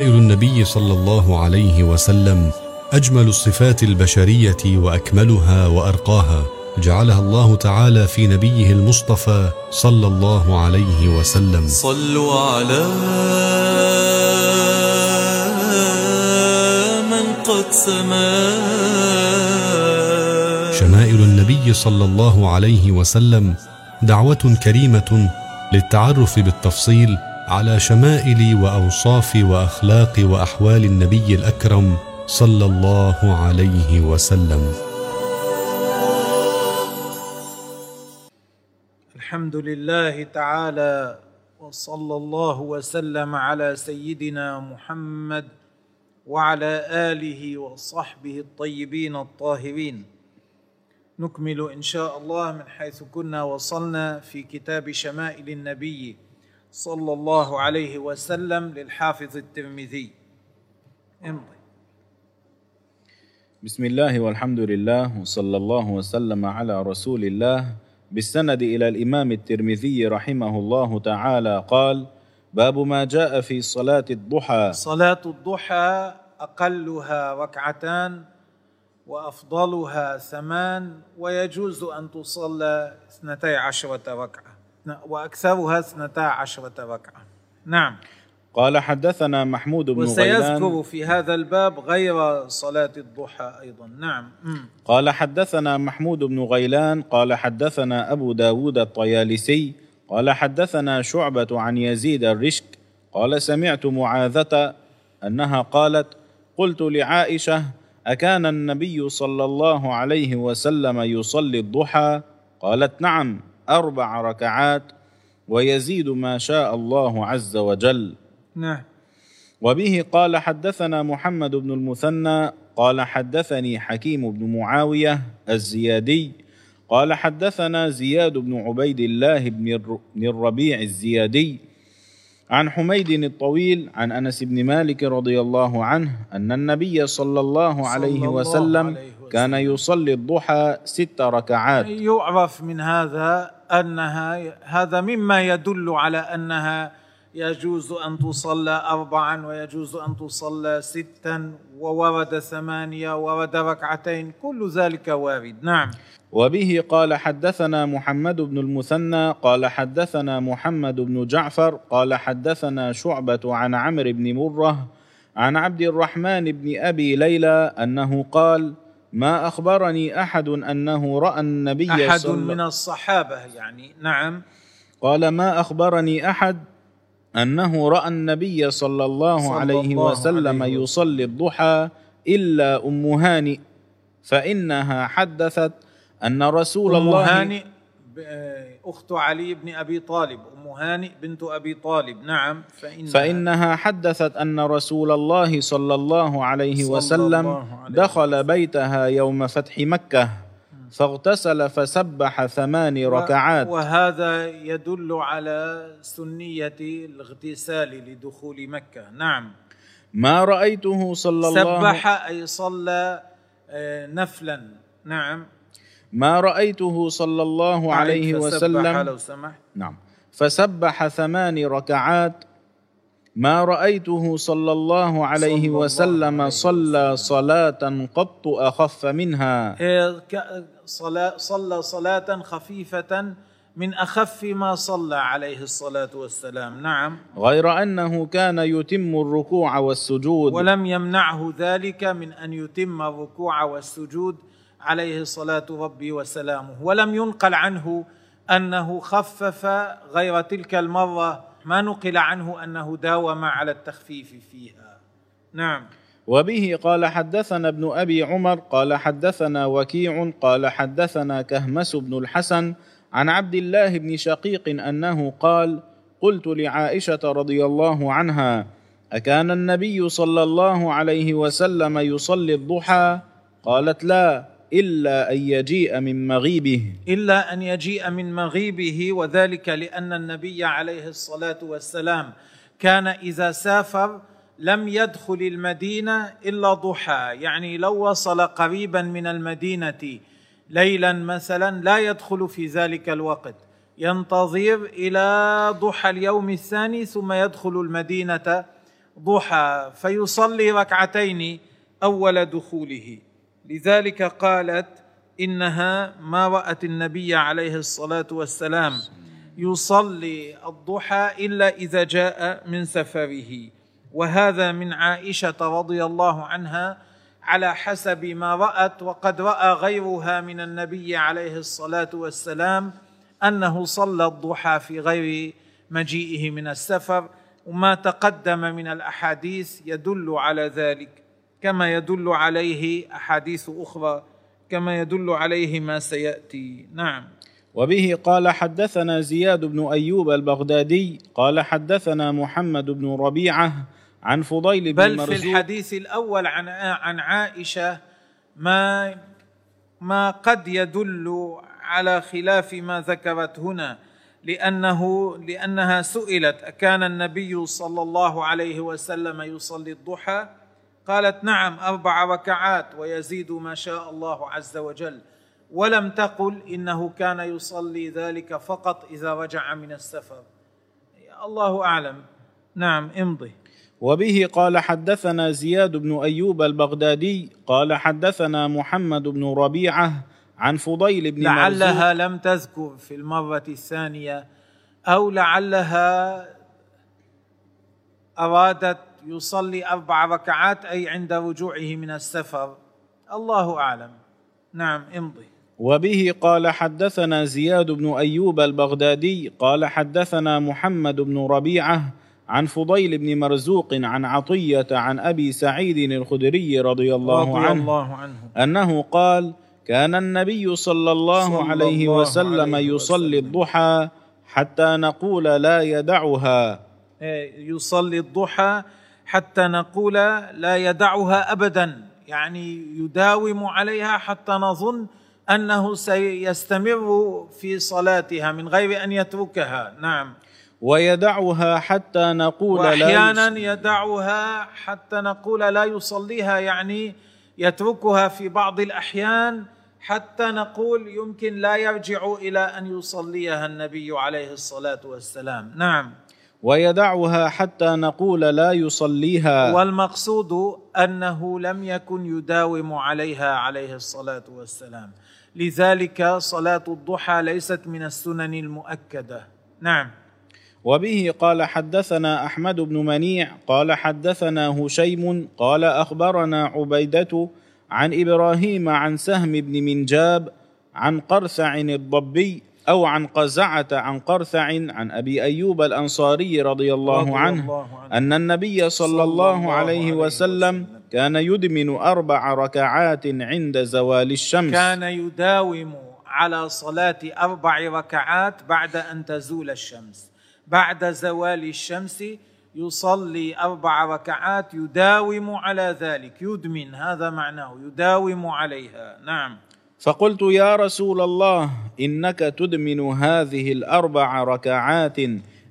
النبي صلى الله عليه وسلم أجمل الصفات البشرية وأكملها وأرقاها جعلها الله تعالى في نبيه المصطفى صلى الله عليه وسلم. صلوا على من قد سما. شمائل النبي صلى الله عليه وسلم دعوة كريمة للتعرف بالتفصيل على شمائل واوصاف واخلاق وأحوال النبي الأكرم صلى الله عليه وسلم. الحمد لله تعالى وصلى الله وسلم على سيدنا محمد وعلى آله وصحبه الطيبين الطاهرين. نكمل إن شاء الله من حيث كنا وصلنا في كتاب شمائل النبي. صلى الله عليه وسلم للحافظ الترمذي. امضي. بسم الله والحمد لله وصلى الله وسلم على رسول الله. بالسند إلى الإمام الترمذي رحمه الله تعالى قال باب ما جاء في صلاة الضحى. صلاة الضحى أقلها ركعتان وأفضلها ثمان ويجوز أن تصلى اثنتي عشرة ركعة. وأكثرها اثنتا عشرة ركعة. نعم. قال حدثنا محمود بن غيلان. وسيذكر في هذا الباب غير صلاة الضحى أيضا. نعم. قال حدثنا محمود بن غيلان. قال حدثنا أبو داود الطيالسي. قال حدثنا شعبة عن يزيد الرشك. قال سمعت معاذة أنها قالت قلت لعائشة أكان النبي صلى الله عليه وسلم يصلي الضحى؟ قالت نعم. أربع ركعات ويزيد ما شاء الله عز وجل. نعم. وبه قال حدثنا محمد بن المثنى قال حدثني حكيم بن معاوية الزيادي قال حدثنا زياد بن عبيد الله بن الر- بن الربيع الزيادي عن حميد الطويل عن أنس بن مالك رضي الله عنه أن النبي صلى الله عليه الله وسلم عليه وسلم. كان يصلي الضحى ست ركعات. يعرف من هذا أنها هذا مما يدل على أنها يجوز أن تصلى اربعا ويجوز أن تصلى ستا وورد ثمانية وورد ركعتين كل ذلك وارد. نعم. وبه قال حدثنا محمد بن المثنى قال حدثنا محمد بن جعفر قال حدثنا شعبة عن عمرو بن مرة عن عبد الرحمن بن أبي ليلى أنه قال ما أخبرني أحد أنه رأى النبي أحد صلى من الصحابة يعني نعم. قال ما أخبرني أحد أنه رأى النبي صلى الله صلى عليه الله وسلم عليه يصلي الضحى إلا أم هانئ فإنها حدثت أن رسول أم الله هانئ أخت علي بن أبي طالب أم هانئ بنت أبي طالب. نعم فإن فإنها حدثت أن رسول الله صلى الله عليه صلى وسلم الله عليه دخل بيتها يوم فتح مكة فاغتسل فسبح ثمان ركعات. وهذا يدل على سنية الاغتسال لدخول مكة. نعم. ما رأيته صلى الله سبح أي صلى آه، نفلا. نعم. ما رأيته صلى الله عليه وسلم. لو سمح نعم. فسبح ثمان ركعات. ما رأيته صلى الله عليه صلى الله وسلم عليه صلى صلاة قط أخف منها. صلاة صلى صلاة خفيفة من أخف ما صلى عليه الصلاة والسلام. نعم. غير أنه كان يتم الركوع والسجود. ولم يمنعه ذلك من أن يتم الركوع والسجود عليه الصلاه ربي وسلامه. ولم ينقل عنه أنه خفف غير تلك المرة ما نقل عنه أنه داوم على التخفيف فيها. نعم. وبه قال حدثنا ابن أبي عمر قال حدثنا وكيع قال حدثنا كهمس بن الحسن عن عبد الله بن شقيق أنه قال قلت لعائشة رضي الله عنها أكان النبي صلى الله عليه وسلم يصلي الضحى؟ قالت لا. إلا أن يجيء من مغيبه. إلا أن يجيء من مغيبه وذلك لأن النبي عليه الصلاة والسلام كان إذا سافر لم يدخل المدينة إلا ضحى. يعني لو وصل قريبا من المدينة ليلا مثلا لا يدخل في ذلك الوقت. ينتظر إلى ضحى اليوم الثاني ثم يدخل المدينة ضحى فيصلي ركعتين أول دخوله. لذلك قالت إنها ما رأت النبي عليه الصلاة والسلام يصلي الضحى إلا إذا جاء من سفره. وهذا من عائشة رضي الله عنها على حسب ما رأت وقد رأى غيرها من النبي عليه الصلاة والسلام أنه صلى الضحى في غير مجيئه من السفر وما تقدم من الأحاديث يدل على ذلك. كما يدل عليه أحاديث أخرى كما يدل عليه ما سيأتي. نعم. وبه قال حدثنا زياد بن أيوب البغدادي قال حدثنا محمد بن ربيعة عن فضيل بن بل مرزوق. في الحديث الأول عن عن عائشة ما ما قد يدل على خلاف ما ذكرت هنا لأنه لأنها سئلت أكان النبي صلى الله عليه وسلم يصلي الضحى؟ قالت نعم أربع ركعات ويزيد ما شاء الله عز وجل. ولم تقل إنه كان يصلي ذلك فقط إذا رجع من السفر. الله أعلم. نعم امضي. وبه قال حدثنا زياد بن أيوب البغدادي قال حدثنا محمد بن ربيعة عن فضيل بن لعلها لم تذكر في المرة الثانية أو لعلها أرادت يصلي أربع ركعات أي عند رجوعه من السفر. الله أعلم. نعم امضي. وبه قال حدثنا زياد بن أيوب البغدادي قال حدثنا محمد بن ربيعة عن فضيل بن مرزوق عن عطية عن أبي سعيد الخدري رضي الله رضي عنه الله عنه. أنه قال كان النبي صلى الله صلى عليه الله وسلم عليه يصلي وسلم. الضحى حتى نقول لا يدعها. إيه، يصلي الضحى حتى نقول لا يدعها ابدا. يعني يداوم عليها حتى نظن أنه سيستمر في صلاتها من غير أن يتركها. نعم. ويدعها حتى نقول لا واحيانا يصلي. يدعها حتى نقول لا يصليها يعني يتركها في بعض الأحيان حتى نقول يمكن لا يرجع إلى أن يصليها النبي عليه الصلاة والسلام. نعم. ويدعها حتى نقول لا يصليها. والمقصود أنه لم يكن يداوم عليها عليه الصلاة والسلام. لذلك صلاة الضحى ليست من السنن المؤكدة. نعم. وبه قال حدثنا أحمد بن منيع قال حدثنا هشيم قال أخبرنا عبيدة عن إبراهيم عن سهم بن منجاب عن قرثع الضبي أو عن قزعة عن قرثع عن أبي أيوب الأنصاري رضي الله عنه. أن النبي صلى الله عليه وسلم. كان يدمن أربع ركعات عند زوال الشمس. كان يداوم على صلاة أربع ركعات بعد أن تزول الشمس. بعد زوال الشمس يصلي أربع ركعات يداوم على ذلك. يدمن هذا معناه يداوم عليها. نعم. فقلت يا رسول الله إنك تدمن هذه الأربع ركعات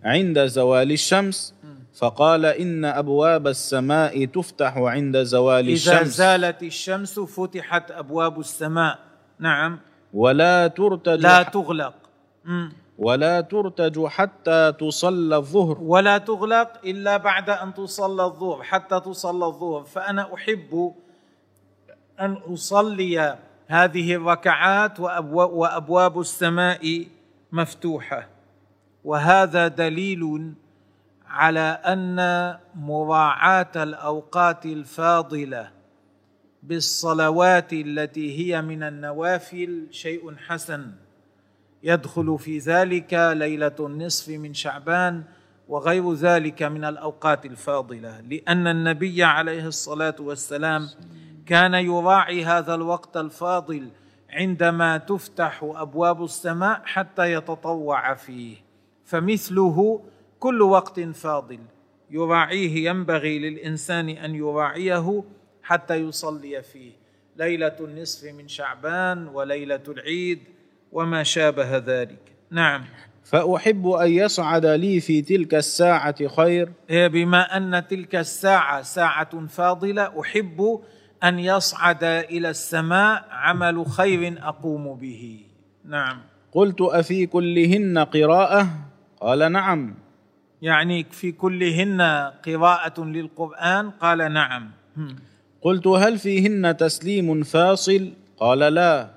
عند زوال الشمس؟ فقال إن أبواب السماء تفتح عند زوال إذا الشمس. زالت الشمس فتحت أبواب السماء. نعم. ولا ترتج لا تغلق. ولا ترتج حتى تصلى الظهر. ولا تغلق إلا بعد أن تصلى الظهر. حتى تصلى الظهر. فأنا أحب أن أصلي هذه الركعات وأبواب السماء مفتوحة. وهذا دليل على أن مراعاة الأوقات الفاضلة بالصلوات التي هي من النوافل شيء حسن. يدخل في ذلك ليلة النصف من شعبان وغير ذلك من الأوقات الفاضلة. لأن النبي عليه الصلاة والسلام كان يراعي هذا الوقت الفاضل عندما تفتح أبواب السماء حتى يتطوع فيه. فمثله كل وقت فاضل يراعيه ينبغي للإنسان أن يراعيه حتى يصلي فيه. ليلة النصف من شعبان وليلة العيد وما شابه ذلك. نعم. فأحب أن يصعد لي في تلك الساعة خير. هي بما أن تلك الساعة ساعة فاضلة أحب أن يصعد إلى السماء عمل خير أقوم به. نعم. قلت أفي كلهن قراءة؟ قال نعم. يعني في كلهن قراءة للقرآن؟ قال نعم. قلت هل فيهن تسليم فاصل؟ قال لا.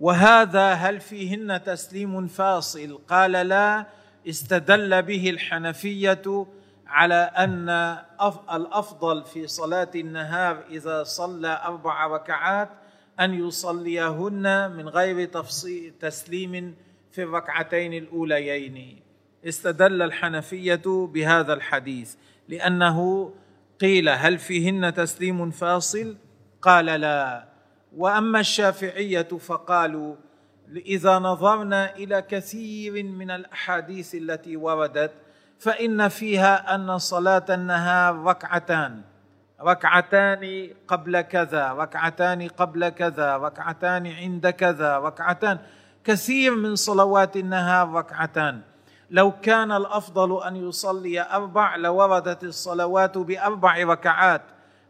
وهذا هل فيهن تسليم فاصل؟ قال لا. استدل به الحنفية على أن الأفضل في صلاة النهار إذا صلى أربع ركعات أن يصليهن من غير تسليم في الركعتين الأوليين. استدل الحنفية بهذا الحديث لأنه قيل هل فيهن تسليم فاصل؟ قال لا. وأما الشافعية فقالوا إذا نظرنا إلى كثير من الأحاديث التي وردت فإن فيها أن صلاة النهار ركعتان. ركعتان قبل كذا ركعتان قبل كذا ركعتان عند كذا ركعتان. كثير من صلوات النهار ركعتان. لو كان الأفضل أن يصلي أربع لوردت الصلوات بأربع ركعات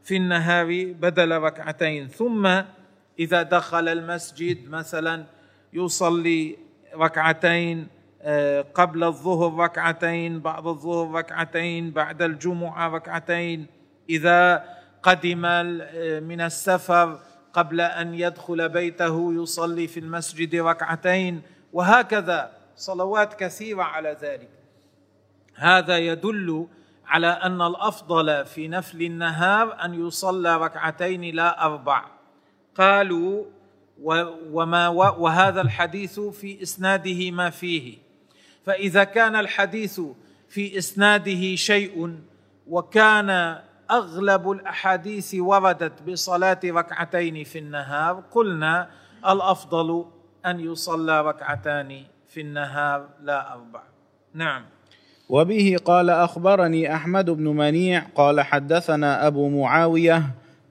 في النهار بدل ركعتين. ثم إذا دخل المسجد مثلا يصلي ركعتين قبل الظهر ركعتين بعد الظهر ركعتين بعد الجمعة ركعتين. إذا قدم آه، من السفر قبل أن يدخل بيته يصلي في المسجد ركعتين. وهكذا صلوات كثيرة على ذلك. هذا يدل على أن الأفضل في نفل النهار أن يصلى ركعتين لا أربع. قالوا وما وهذا الحديث في إسناده ما فيه. فإذا كان الحديث في إسناده شيء وكان أغلب الأحاديث وردت بصلاة ركعتين في النهار قلنا الأفضل أن يصلى ركعتان في النهار لا أربع. نعم. وبه قال أخبرني أحمد بن منيع قال حدثنا أبو معاوية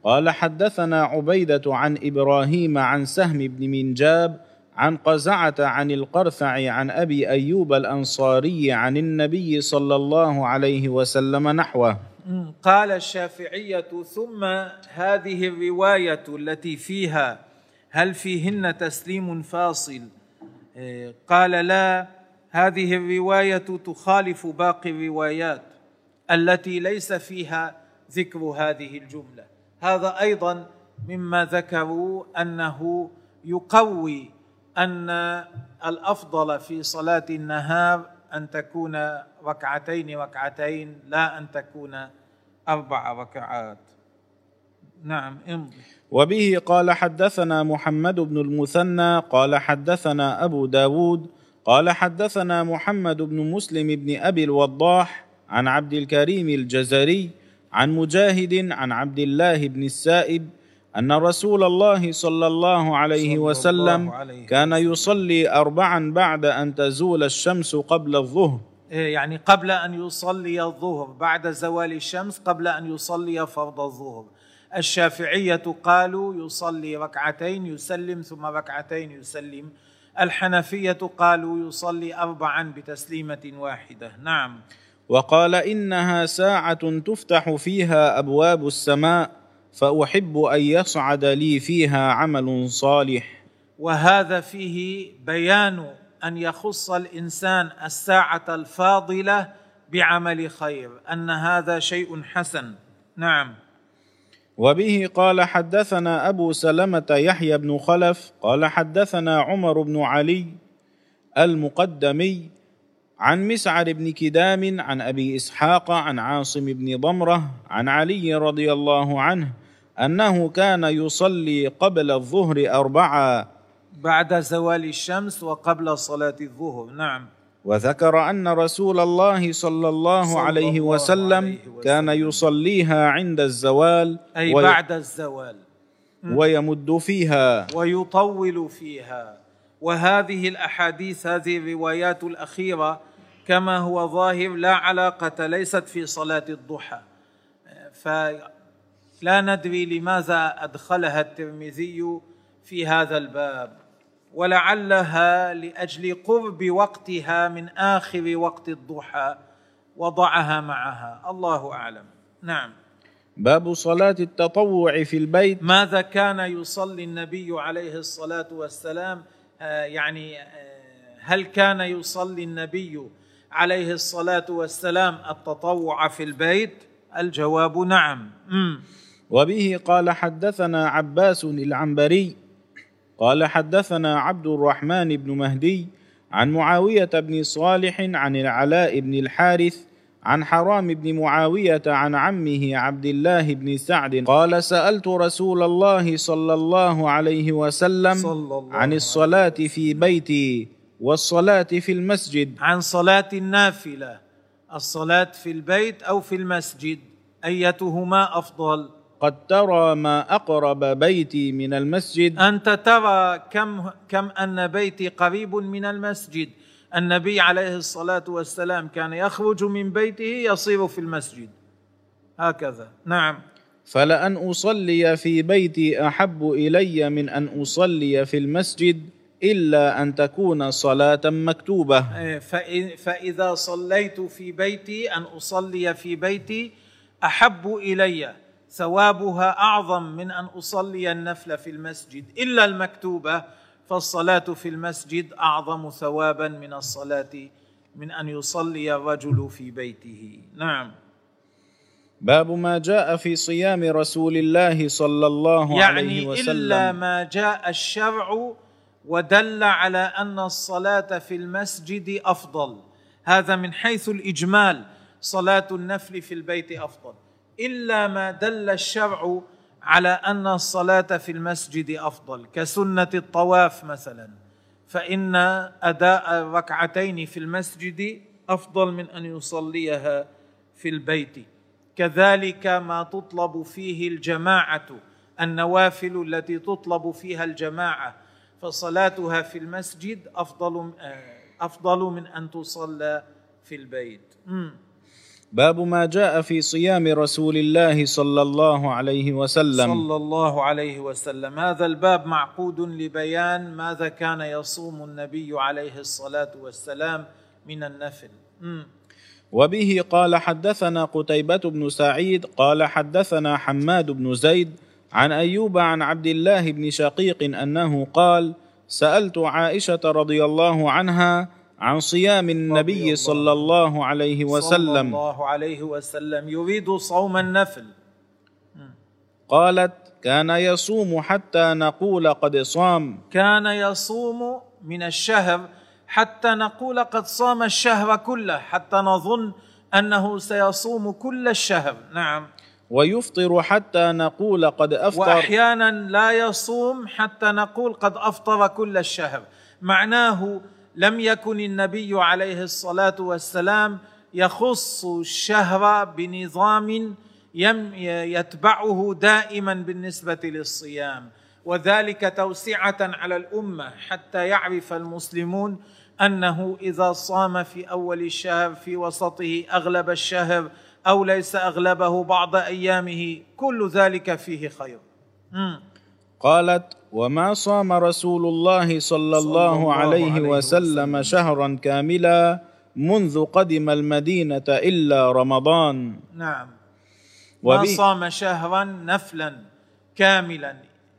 قال حدثنا عبيدة عن إبراهيم عن سهم بن منجاب عن قزعة عن القرثع عن أبي أيوب الأنصاري عن النبي صلى الله عليه وسلم نحوه. قال الشافعية ثم هذه الرواية التي فيها هل فيهن تسليم فاصل؟ إيه، قال لا هذه الرواية تخالف باقي الروايات التي ليس فيها ذكر هذه الجملة. هذا أيضا مما ذكروا أنه يقوي أن الأفضل في صلاة النهار أن تكون ركعتين ركعتين لا أن تكون أربع ركعات. نعم امضي. وبه قال حدثنا محمد بن المثنى قال حدثنا أبو داود قال حدثنا محمد بن مسلم بن أبي الوضاح عن عبد الكريم الجزري عن مجاهد عن عبد الله بن السائب أن رسول الله صلى الله عليه وسلم كان يصلي أربعا بعد أن تزول الشمس قبل الظهر. إيه، يعني قبل أن يصلي الظهر بعد زوال الشمس قبل أن يصلي فرض الظهر. الشافعية قالوا يصلي ركعتين يسلم ثم ركعتين يسلم. الحنفية قالوا يصلي أربعا بتسليمة واحدة. نعم. وقال إنها ساعة تفتح فيها أبواب السماء. فأحب أن يصعد لي فيها عمل صالح. وهذا فيه بيان أن يخص الإنسان الساعة الفاضلة بعمل خير أن هذا شيء حسن. نعم. وبه قال حدثنا أبو سلمة يحيى بن خلف قال حدثنا عمر بن علي المقدمي عن مسعر بن كدام عن أبي إسحاق عن عاصم بن ضمرة عن علي رضي الله عنه أنه كان يصلي قبل الظهر اربعا بعد زوال الشمس وقبل صلاة الظهر نعم. وذكر أن رسول الله صلى الله صلى عليه الله وسلم عليه وسلم. كان يصليها عند الزوال أي وي بعد الزوال. ويمد فيها. ويطول فيها. وهذه الأحاديث هذه الروايات الأخيرة كما هو ظاهر لا علاقة ليست في صلاة الضحى. فلا ندري لماذا أدخلها الترمذي في هذا الباب. ولعلها لأجل قرب وقتها من آخر وقت الضحى وضعها معها. الله أعلم. نعم. باب صلاة التطوع في البيت. ماذا كان يصلي النبي عليه الصلاة والسلام؟ آه، يعني آه، هل كان يصلي النبي عليه الصلاة والسلام التطوع في البيت؟ الجواب نعم. مم. وبه قال حدثنا عباس العنبري قال حدثنا عبد الرحمن بن مهدي عن معاوية بن صالح عن العلاء بن الحارث عن حرام بن معاوية عن عمه عبد الله بن سعد قال سألت رسول الله صلى الله عليه وسلم صلى الله عن الصلاة في بيتي والصلاة في المسجد. عن صلاة النافلة الصلاة في البيت أو في المسجد أيتهما أفضل؟ قد ترى ما أقرب بيتي من المسجد. أنت ترى كم كم أن بيتي قريب من المسجد. النبي عليه الصلاة والسلام كان يخرج من بيته يصير في المسجد. هكذا. نعم. فلأن أصلي في بيتي أحب إلي من أن أصلي في المسجد إلا أن تكون صلاة مكتوبة. إيه، فإذا صليت في بيتي أن أصلي في بيتي أحب إلي. ثوابها أعظم من أن أصلي النفل في المسجد. إلا المكتوبة فالصلاة في المسجد أعظم ثوابا من الصلاة من أن يصلي الرجل في بيته. نعم. باب ما جاء في صيام رسول الله صلى الله عليه يعني وسلم. الا ما جاء الشرع ودل على أن الصلاة في المسجد أفضل. هذا من حيث الإجمال. صلاة النفل في البيت أفضل. إلا ما دل الشرع على أن الصلاة في المسجد أفضل كسنة الطواف مثلا. فإن أداء الركعتين في المسجد أفضل من أن يصليها في البيت. كذلك ما تطلب فيه الجماعة النوافل التي تطلب فيها الجماعة فصلاتها في المسجد أفضل أفضل من أن تصلى في البيت. باب ما جاء في صيام رسول الله صلى الله عليه وسلم. صلى الله عليه وسلم. هذا الباب معقود لبيان ماذا كان يصوم النبي عليه الصلاة والسلام من النفل. مم. وبه قال حدثنا قتيبة بن سعيد قال حدثنا حماد بن زيد عن أيوب عن عبد الله بن شقيق أنه قال سألت عائشة رضي الله عنها عن صيام النبي صلى الله عليه صلى وسلم. الله عليه وسلم. يريد صوم النفل. قالت كان يصوم حتى نقول قد صام. كان يصوم من الشهر حتى نقول قد صام الشهر كله حتى نظن أنه سيصوم كل الشهر. نعم. ويفطر حتى نقول قد أفطر. وأحيانا لا يصوم حتى نقول قد أفطر كل الشهر. معناه لم يكن النبي عليه الصلاة والسلام يخص الشهر بنظام يتبعه دائما بالنسبة للصيام وذلك توسعة على الأمة حتى يعرف المسلمون أنه إذا صام في أول الشهر في وسطه أغلب الشهر أو ليس أغلبه بعض أيامه كل ذلك فيه خير. قالت وما صام رسول الله صلى الله عليه وسلم. شهرا كاملا منذ قدم المدينة إلا رمضان. نعم. ما صام شهرا نفلا كاملا.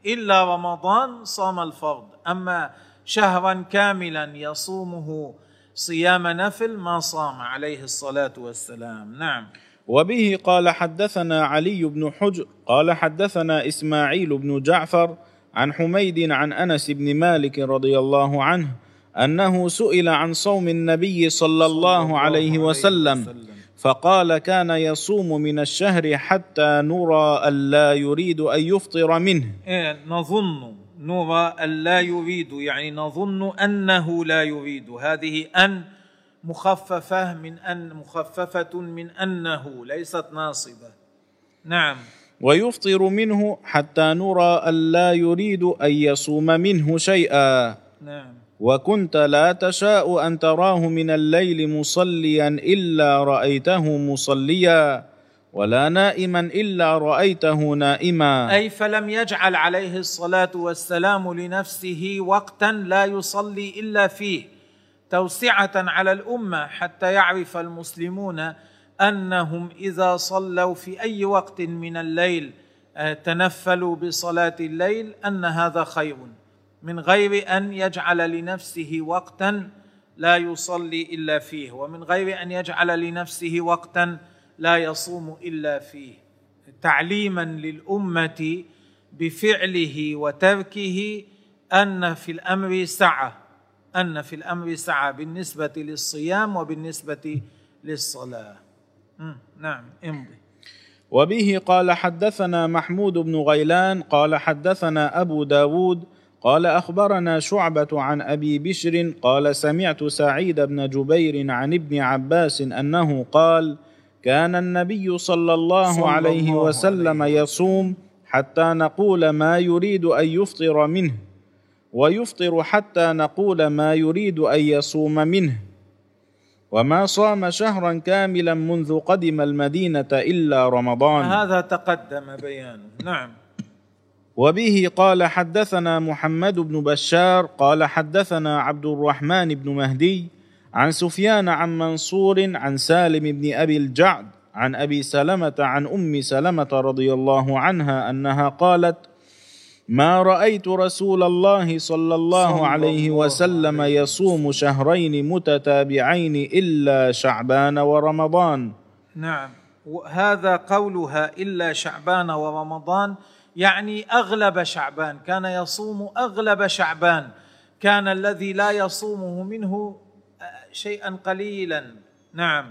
الا رمضان صام الفرض. اما شهرا كاملا يصومه صيام نفل ما صام عليه الصلاة والسلام. نعم. وبه قال حدثنا علي بن حجر قال حدثنا إسماعيل بن جعفر عن حميد عن أنس بن مالك رضي الله عنه أنه سئل عن صوم النبي صلى الله عليه وسلم فقال كان يصوم من الشهر حتى نرى ألا يريد أن يفطر منه. إيه نظن نرى أن لا يريد يعني نظن أنه لا يريد. هذه أن مخففة من أن مخففة من أنه ليست ناصبة. نعم. ويفطر منه حتى نرى ألا يريد أن يصوم منه شيئا. نعم. وكنت لا تشاء أن تراه من الليل مصليا إلا رأيته مصليا ولا نائما إلا رأيته نائما. أي فلم يجعل عليه الصلاة والسلام لنفسه وقتا لا يصلي إلا فيه توسعة على الأمة حتى يعرف المسلمون أنهم إذا صلوا في أي وقت من الليل آه، تنفلوا بصلاة الليل أن هذا خير. من غير أن يجعل لنفسه وقتا لا يصلي إلا فيه ومن غير أن يجعل لنفسه وقتا لا يصوم إلا فيه. تعليما للأمة بفعله وتركه أن في الأمر سعة أن في الأمر سعة بالنسبة للصيام وبالنسبة للصلاة. نعم امضي. وبه قال حدثنا محمود بن غيلان قال حدثنا أبو داود قال أخبرنا شعبة عن أبي بشر قال سمعت سعيد بن جبير عن ابن عباس أنه قال كان النبي صلى الله صلى عليه الله وسلم عليه. يصوم حتى نقول ما يريد أن يفطر منه ويفطر حتى نقول ما يريد أن يصوم منه. وما صام شهرا كاملا منذ قدم المدينة إلا رمضان. هذا تقدم بيانه. نعم. وبه قال حدثنا محمد بن بشار قال حدثنا عبد الرحمن بن مهدي عن سفيان عن منصور عن سالم بن أبي الجعد عن أبي سلمة عن أم سلمة رضي الله عنها أنها قالت ما رأيت رسول الله صلى الله عليه وسلم يصوم شهرين متتابعين إلا شعبان ورمضان. نعم. وهذا قولها إلا شعبان ورمضان يعني أغلب شعبان. كان يصوم أغلب شعبان. كان الذي لا يصومه منه شيئا قليلا. نعم.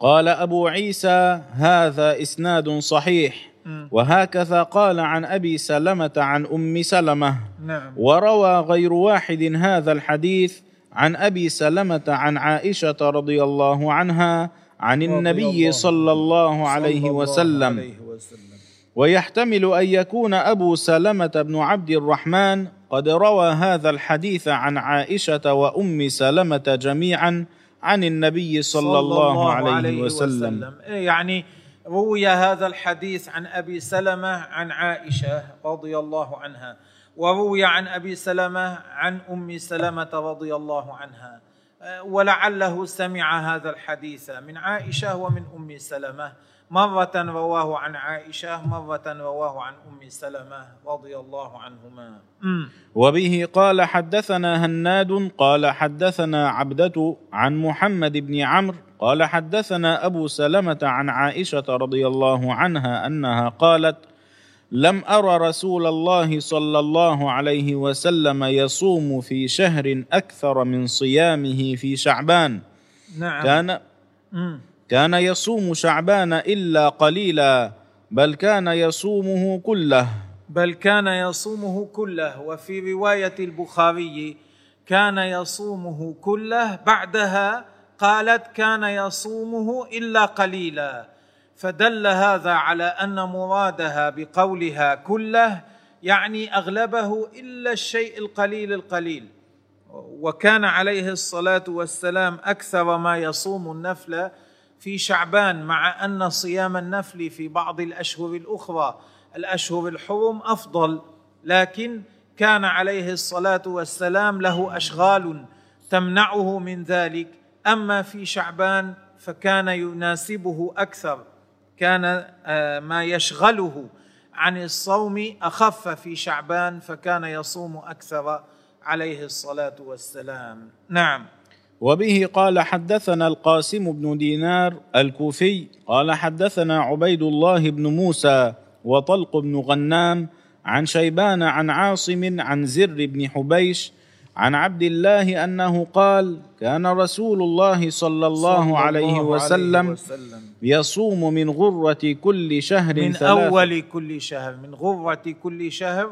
قال أبو عيسى هذا إسناد صحيح. وهكذا قال عن أبي سلمة عن أم سلمة. نعم. وروى غير واحد هذا الحديث عن أبي سلمة عن عائشة رضي الله عنها عن النبي صلى الله عليه وسلم. ويحتمل أن يكون أبو سلمة بن عبد الرحمن قد روى هذا الحديث عن عائشة وأم سلمة جميعا عن النبي صلى, صلى الله, الله عليه, عليه وسلم, وسلم. يعني روي هذا الحديث عن أبي سلمة عن عائشة رضي الله عنها وروي عن أبي سلمة عن أم سلمة رضي الله عنها. ولعله سمع هذا الحديث من عائشة ومن أم سلمة. مرة رواه عن عائشة مرة رواه عن أم سلمة رضي الله عنهما. وبه قال حدثنا هناد قال حدثنا عبدة عن محمد بن عمرو قال حدثنا أبو سلمة عن عائشة رضي الله عنها أنها قالت لم أرى رسول الله صلى الله عليه وسلم يصوم في شهر أكثر من صيامه في شعبان. نعم. كان. كان يصوم شعبان إلا قليلا بل كان يصومه كله. بل كان يصومه كله. وفي رواية البخاري كان يصومه كله بعدها قالت كان يصومه إلا قليلا فدل هذا على أن مرادها بقولها كله يعني أغلبه إلا الشيء القليل القليل. وكان عليه الصلاة والسلام أكثر ما يصوم النفل في شعبان مع أن صيام النفل في بعض الأشهر الأخرى الأشهر الحرم أفضل لكن كان عليه الصلاة والسلام له أشغال تمنعه من ذلك. أما في شعبان فكان يناسبه أكثر كان آه، ما يشغله عن الصوم أخف في شعبان فكان يصوم أكثر عليه الصلاة والسلام. نعم. وبه قال حدثنا القاسم بن دينار الكوفي قال حدثنا عبيد الله بن موسى وطلق بن غنام عن شيبان عن عاصم عن زر بن حبيش عن عبد الله أنه قال كان رسول الله صلى الله, صلى عليه, وسلم عليه وسلم يصوم من غرة كل شهر من أول كل شهر من غرة كل شهر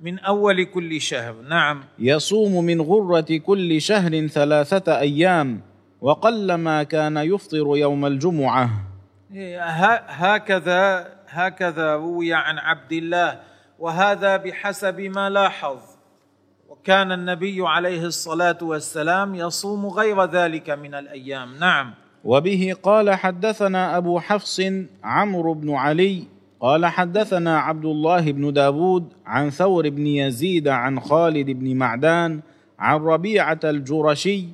من أول كل شهر نعم. يصوم من غرة كل شهر ثلاثة أيام وقلما كان يفطر يوم الجمعة. إيه، هكذا هكذا روي عن عبد الله وهذا بحسب ما لاحظ. وكان النبي عليه الصلاة والسلام يصوم غير ذلك من الأيام. نعم. وبه قال حدثنا أبو حفص عمرو بن علي قال حدثنا عبد الله بن داود عن ثور بن يزيد عن خالد بن معدان عن ربيعة الجرشي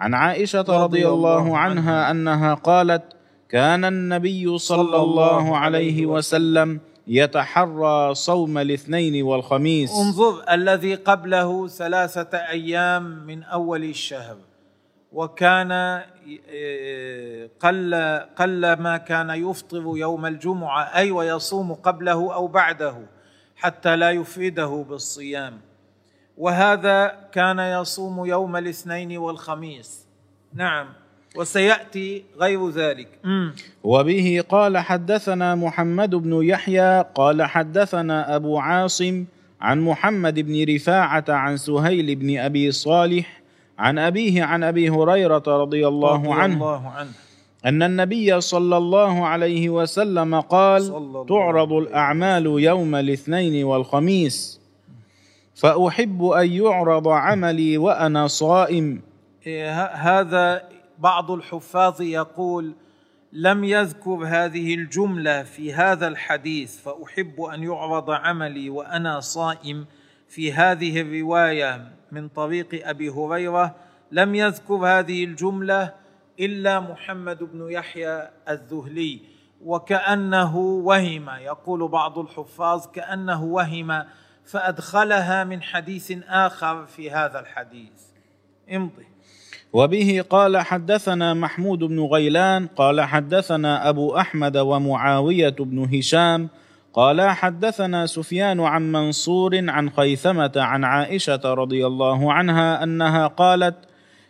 عن عائشة رضي الله عنها أنها قالت كان النبي صلى الله عليه وسلم يتحرى صوم الاثنين والخميس. انظر الذي قبله ثلاثة أيام من أول الشهر. وكان آه، قل قل ما كان يفطر يوم الجمعة أي ويصوم قبله أو بعده حتى لا يفيده بالصيام. وهذا كان يصوم يوم الاثنين والخميس. نعم. وسيأتي غير ذلك. مم. وبه قال حدثنا محمد بن يحيى قال حدثنا أبو عاصم عن محمد بن رفاعة عن سهيل بن أبي صالح عن أبيه عن أبي هريرة رضي الله رضي عنه الله عنه. أن النبي صلى الله عليه وسلم قال صلى الله تعرض الأعمال يوم الاثنين والخميس فأحب أن يعرض عملي وأنا صائم. إيه، هذا بعض الحفاظ يقول لم يذكر هذه الجملة في هذا الحديث فأحب أن يعرض عملي وأنا صائم في هذه الرواية من طريق أبي هريرة لم يذكر هذه الجملة إلا محمد بن يحيى الذهلي. وكأنه وهم يقول بعض الحفاظ كأنه وهم فأدخلها من حديث آخر في هذا الحديث. امضي وبه قال حدثنا محمود بن غيلان قال حدثنا أبو أحمد ومعاوية بن هشام قال حدثنا سفيان عن منصور عن خيثمة عن عائشة رضي الله عنها أنها قالت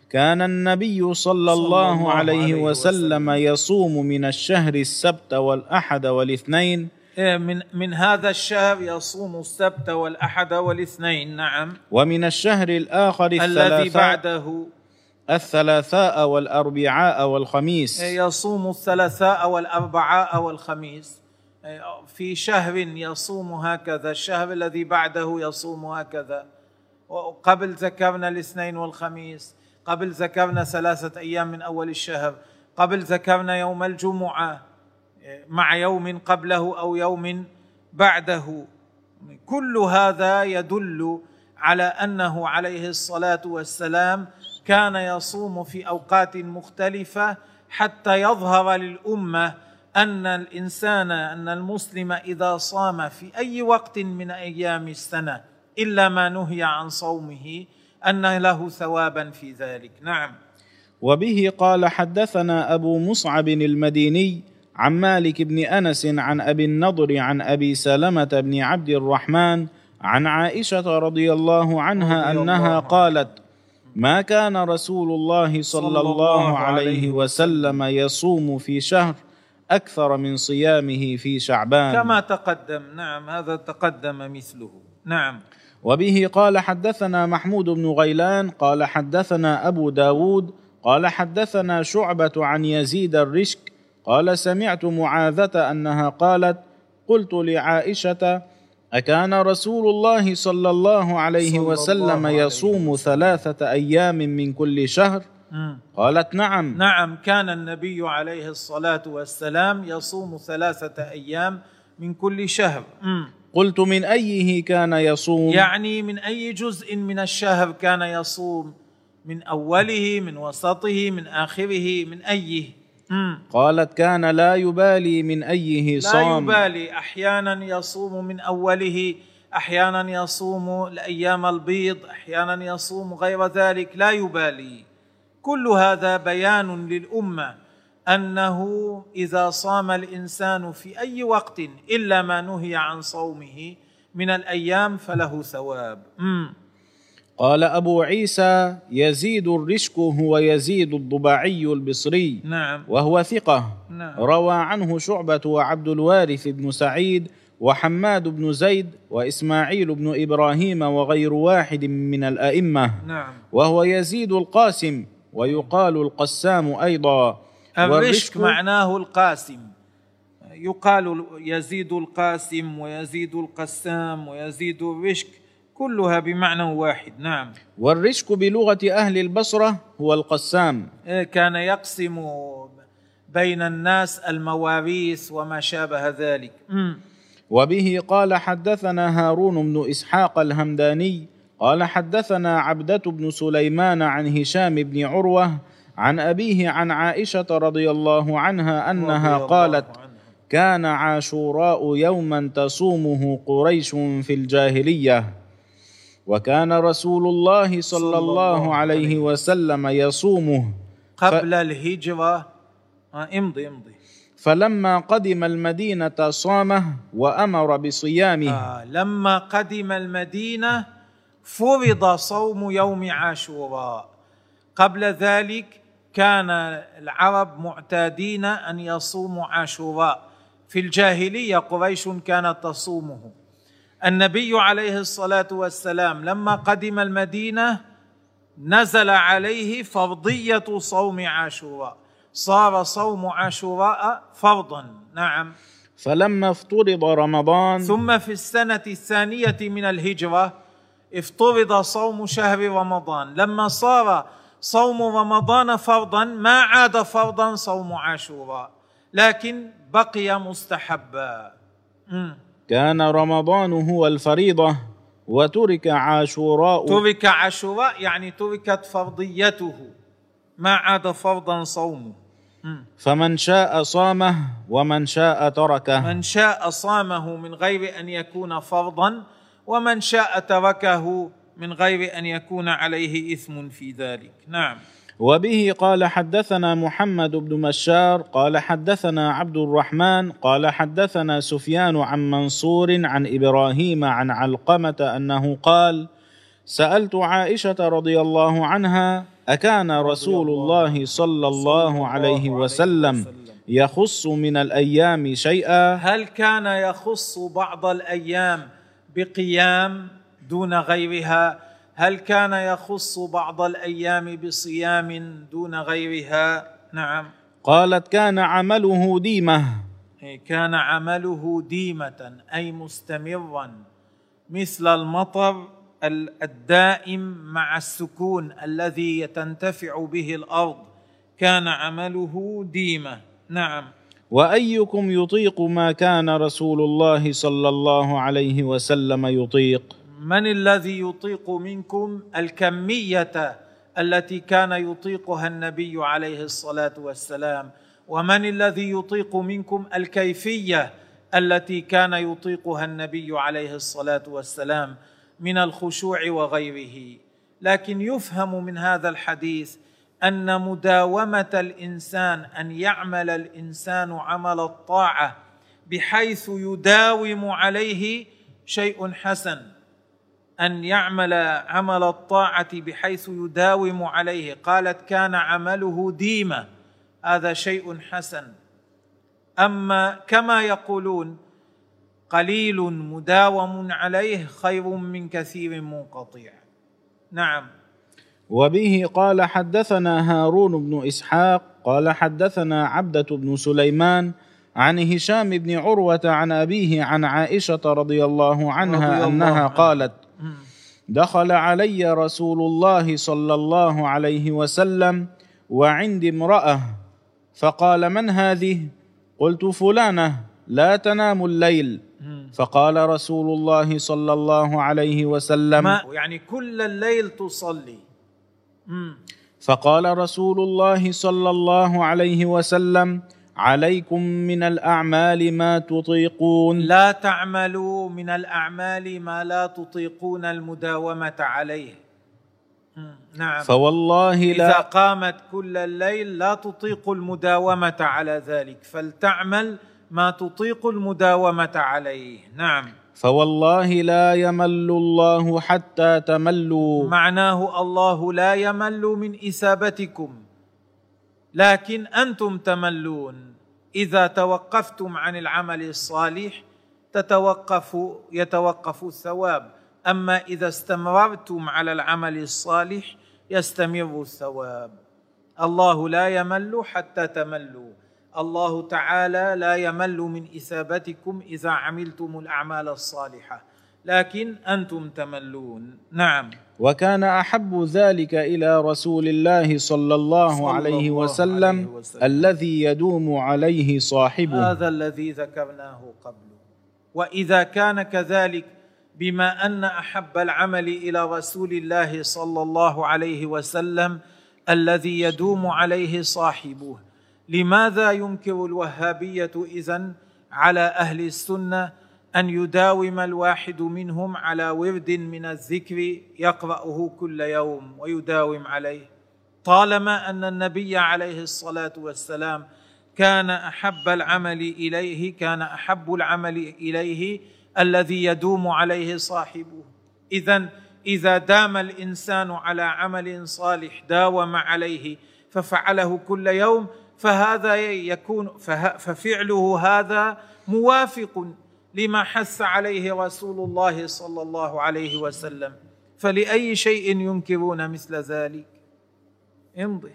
كان النبي صلى الله عليه وسلم يصوم من الشهر السبت والأحد والاثنين. إيه، من من هذا الشهر يصوم السبت والأحد والاثنين نعم. ومن الشهر الآخر الذي بعده. الثلاثاء والأربعاء والخميس. يصوم الثلاثاء والأربعاء والخميس. في شهر يصوم هكذا الشهر الذي بعده يصوم هكذا. وقبل ذكرنا الاثنين والخميس قبل ذكرنا ثلاثة أيام من أول الشهر قبل ذكرنا يوم الجمعة إيه، مع يوم قبله أو يوم بعده. كل هذا يدل على أنه عليه الصلاة والسلام كان يصوم في أوقات مختلفة حتى يظهر للأمة أن الإنسان أن المسلم إذا صام في أي وقت من أيام السنة إلا ما نهي عن صومه أن له ثوابا في ذلك نعم وبه قال حدثنا أبو مصعب المديني عن مالك بن أنس عن أبي النضر عن أبي سلمة بن عبد الرحمن عن عائشة رضي الله عنها رضي أنها الله. قالت ما كان رسول الله صلى الله عليه وسلم. يصوم في شهر أكثر من صيامه في شعبان. كما تقدم. نعم هذا تقدم مثله. نعم. وبه قال حدثنا محمود بن غيلان قال حدثنا أبو داود قال حدثنا شعبة عن يزيد الرشك قال سمعت معاذة أنها قالت قلت لعائشة أكان رسول الله صلى الله عليه صلى الله وسلم عليه يصوم ثلاثة أيام من كل شهر. قالت نعم. نعم كان النبي عليه الصلاة والسلام يصوم ثلاثة أيام من كل شهر. قلت من أيه كان يصوم؟ يعني من أي جزء من الشهر كان يصوم؟ من أوله من وسطه من آخره من أيه؟ مم. قالت كان لا يبالي من أيه لا صام. يبالي. أحيانا يصوم من أوله أحيانا يصوم الأيام البيض أحيانا يصوم غير ذلك. لا يبالي. كل هذا بيان للأمة أنه إذا صام الإنسان في أي وقت إلا ما نهي عن صومه من الأيام فله ثواب. مم. قال أبو عيسى يزيد الرشك هو يزيد الضباعي البصري نعم. وهو ثقة. نعم. روى عنه شعبة وعبد الوارث بن سعيد وحماد بن زيد وإسماعيل بن إبراهيم وغير واحد من الأئمة. نعم. وهو يزيد القاسم ويقال القسام أيضا. الرشك معناه القاسم. يقال يزيد القاسم ويزيد القسام ويزيد الرشك كلها بمعنى واحد نعم والرشك بلغة أهل البصرة هو القسام إيه، كان يقسم بين الناس المواريث وما شابه ذلك. وبه قال حدثنا هارون بن إسحاق الهمداني قال حدثنا عبدة بن سليمان عن هشام بن عروة عن أبيه عن عائشة رضي الله عنها الله قالت عنه. كان عاشوراء يوما تصومه قريش في الجاهلية وكان رسول الله صلى الله عليه وسلم يصومه. قبل الهجرة. آه، امضي امضي. فلما قدم المدينة صامه وأمر بصيامه. آه لما قدم المدينة فرض صوم يوم عاشوراء. قبل ذلك كان العرب معتادين أن يصوموا عاشوراء. في الجاهلية قريش كانت تصومه النبي عليه الصلاة والسلام لما قدم المدينة نزل عليه فرضية صوم عاشوراء. صار صوم عاشوراء فرضا. نعم. فلما افترض رمضان ثم في السنة الثانية من الهجرة افترض صوم شهر رمضان. لما صار صوم رمضان فرضا ما عاد فرضا صوم عاشوراء لكن بقي مستحبا. كان رمضان هو الفريضة وترك عاشوراء. ترك عاشوراء يعني تركت فرضيته ما عاد فرضا صومه. فمن شاء صامه ومن شاء تركه. من شاء صامه من غير أن يكون فرضا ومن شاء تركه من غير أن يكون عليه إثم في ذلك. نعم. وبه قال حدثنا محمد بن مشار قال حدثنا عبد الرحمن قال حدثنا سفيان عن منصور عن إبراهيم عن علقمة أنه قال سألت عائشة رضي الله عنها أكان رسول الله صلى الله عليه وسلم يخص من الأيام شيئا؟ هل كان يخص بعض الأيام بقيام دون غيرها هل كان يخص بعض الأيام بصيام دون غيرها؟ نعم. قالت كان عمله ديمة. إيه، كان عمله ديمة أي مستمرا مثل المطر ال- الدائم مع السكون الذي تنتفع به الأرض. كان عمله ديمة. نعم. وأيكم يطيق ما كان رسول الله صلى الله عليه وسلم يطيق؟ من الذي يطيق منكم الكمية التي كان يطيقها النبي عليه الصلاة والسلام؟ ومن الذي يطيق منكم الكيفية التي كان يطيقها النبي عليه الصلاة والسلام من الخشوع وغيره؟ لكن يفهم من هذا الحديث أن مداومة الإنسان أن يعمل الإنسان عمل الطاعة بحيث يداوم عليه شيء حسن. أن يعمل عمل الطاعة بحيث يداوم عليه. قالت كان عمله ديمة. هذا شيء حسن. أما كما يقولون قليل مداوم عليه خير من كثير منقطع. نعم. وبه قال حدثنا هارون بن إسحاق. قال حدثنا عبدة بن سليمان عن هشام بن عروة عن أبيه عن عائشة رضي الله عنها رضي الله أنها عنها. قالت. دخل علي رسول الله صلى الله عليه وسلم وعندي امرأة فقال من هذه قلت فلانة لا تنام الليل. فقال رسول الله صلى الله عليه وسلم ما يعني كل الليل تصلي. فقال رسول الله صلى الله عليه وسلم عليكم من الأعمال ما تطيقون. لا تعملوا من الأعمال ما لا تطيقون المداومة عليه. نعم. فوالله إذا لا قامت كل الليل لا تطيق المداومة على ذلك. فلتعمل ما تطيق المداومة عليه. نعم. فوالله لا يمل الله حتى تملوا. معناه الله لا يمل من اثابتكم لكن أنتم تملون. إذا توقفتم عن العمل الصالح تتوقف يتوقف الثواب. أما إذا استمررتم على العمل الصالح يستمر الثواب. الله لا يمل حتى تملوا. الله تعالى لا يمل من إثابتكم إذا عملتم الأعمال الصالحة. لكن أنتم تملون. نعم. وكان أحب ذلك إلى رسول الله صلى الله صلى عليه الله وسلم عليه وسلم. الذي يدوم عليه صاحبه. هذا الذي ذكرناه قبل. وإذا كان كذلك بما أن أحب العمل إلى رسول الله صلى الله عليه وسلم الذي يدوم عليه صاحبه. لماذا ينكر الوهابية إذن على أهل السنة أن يداوم الواحد منهم على ورد من الذكر يقرأه كل يوم ويداوم عليه. طالما أن النبي عليه الصلاة والسلام كان أحب العمل إليه كان أحب العمل إليه الذي يدوم عليه صاحبه. اذا إذا دام الإنسان على عمل صالح داوم عليه ففعله كل يوم فهذا يكون ففعله هذا موافق لما حث عليه رسول الله صلى الله عليه وسلم. فلأي شيء ينكرون مثل ذلك؟ امضي.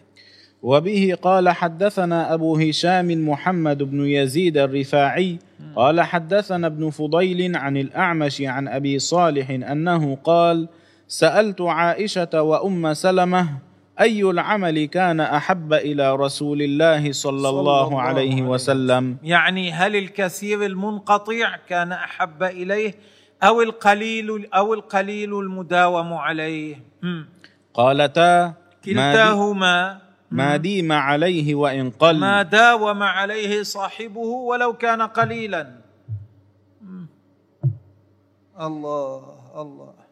وبه قال حدثنا أبو هشام محمد بن يزيد الرفاعي قال حدثنا ابن فضيل عن الأعمش عن أبي صالح أنه قال سألت عائشة وأم سلمة أي العمل كان أحب إلى رسول الله صلى, صلى الله, الله عليه, عليه وسلم. يعني هل الكثير المنقطع كان أحب إليه أو القليل أو القليل المداوم عليه؟ قالتا كلتاهما. ما ديم عليه وإن قل. ما داوم عليه صاحبه ولو كان قليلا. الله الله.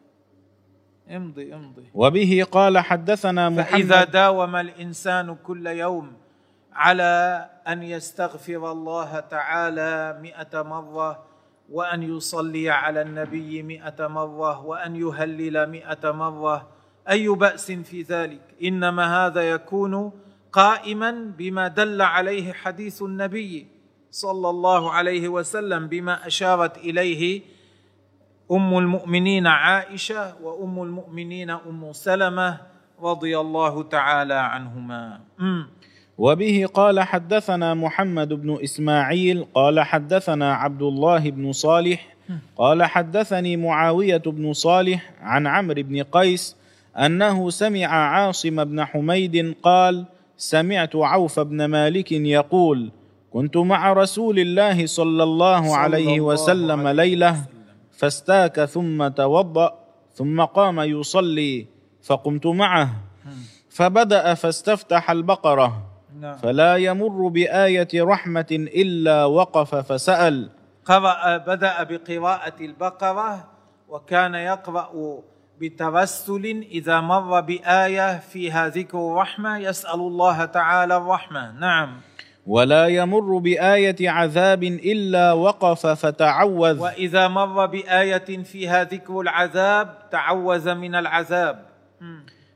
امضي امضي. وبه قال حدثنا محمد فإذا داوم الإنسان كل يوم على أن يستغفر الله تعالى مئة مرة وأن يصلي على النبي مئة مرة وأن يهلل مئة مرة أي بأس في ذلك؟ إنما هذا يكون قائما بما دل عليه حديث النبي صلى الله عليه وسلم بما أشارت إليه أم المؤمنين عائشة وأم المؤمنين أم سلمة رضي الله تعالى عنهما. وبه قال حدثنا محمد بن إسماعيل قال حدثنا عبد الله بن صالح قال حدثني معاوية بن صالح عن عمرو بن قيس أنه سمع عاصم بن حميد قال سمعت عوف بن مالك يقول كنت مع رسول الله صلى الله عليه وسلم ليلة فاستاك ثم توضأ ثم قام يصلي فقمت معه. فبدأ فاستفتح البقرة. نعم. فلا يمر بآية رحمة إلا وقف فسأل. قرأ بدأ بقراءة البقرة وكان يقرأ بترسل إذا مر بآية فيها ذكر الرحمة يسأل الله تعالى الرحمة. نعم. ولا يمر بآية عذاب إلا وقف فتعوذ. وإذا مر بآية فيها ذكر العذاب تعوذ من العذاب.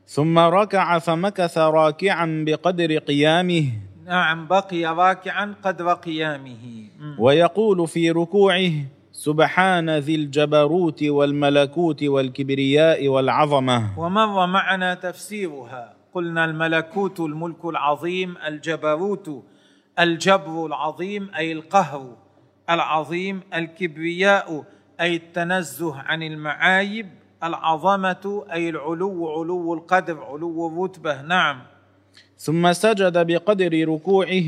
ثم ركع فمكث راكعا بقدر قيامه. نعم بقي راكعا قدر قيامه. ويقول في ركوعه سبحان ذي الجبروت والملكوت والكبرياء والعظمة. ومر معنا تفسيرها. قلنا الملكوت الملك العظيم الجبروت الجبر العظيم أي القهر العظيم الكبرياء أي التنزه عن المعايب العظمة أي العلو علو القدر علو الرتبة. نعم. ثم سجد بقدر ركوعه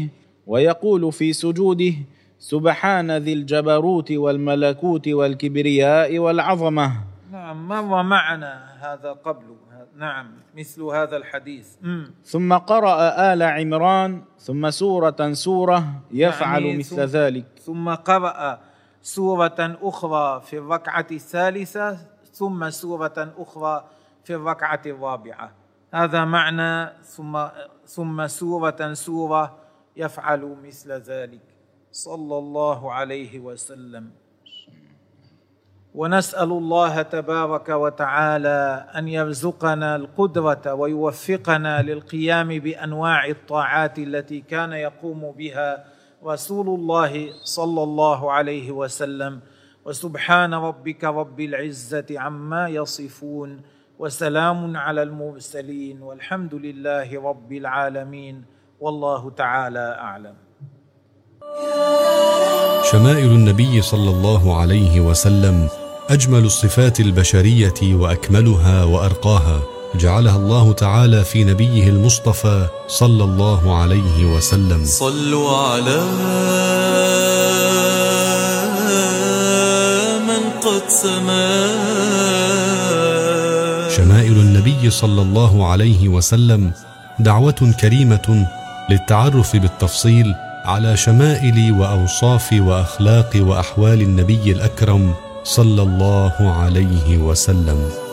ويقول في سجوده سبحان ذي الجبروت والملكوت والكبرياء والعظمة. نعم. مر معنا هذا قبل. نعم مثل هذا الحديث. مم. ثم قرأ آل عمران ثم سورة سورة يفعل يعني مثل ثم ذلك. ثم قرأ سورة أخرى في الركعة الثالثة ثم سورة أخرى في الركعة الرابعة. هذا معنى ثم ثم سورة سورة يفعل مثل ذلك. صلى الله عليه وسلم. ونسأل الله تبارك وتعالى أن يرزقنا القدرة ويوفقنا للقيام بأنواع الطاعات التي كان يقوم بها رسول الله صلى الله عليه وسلم. وسبحان ربك رب العزة عما يصفون وسلام على المرسلين والحمد لله رب العالمين. والله تعالى أعلم. شمائل النبي صلى الله عليه وسلم أجمل الصفات البشرية وأكملها وأرقاها جعلها الله تعالى في نبيه المصطفى صلى الله عليه وسلم. صلوا على من قد سما. شمائل النبي صلى الله عليه وسلم دعوة كريمة للتعرف بالتفصيل على شمائل وأوصاف وأخلاق وأحوال النبي الأكرم صلى الله عليه وسلم.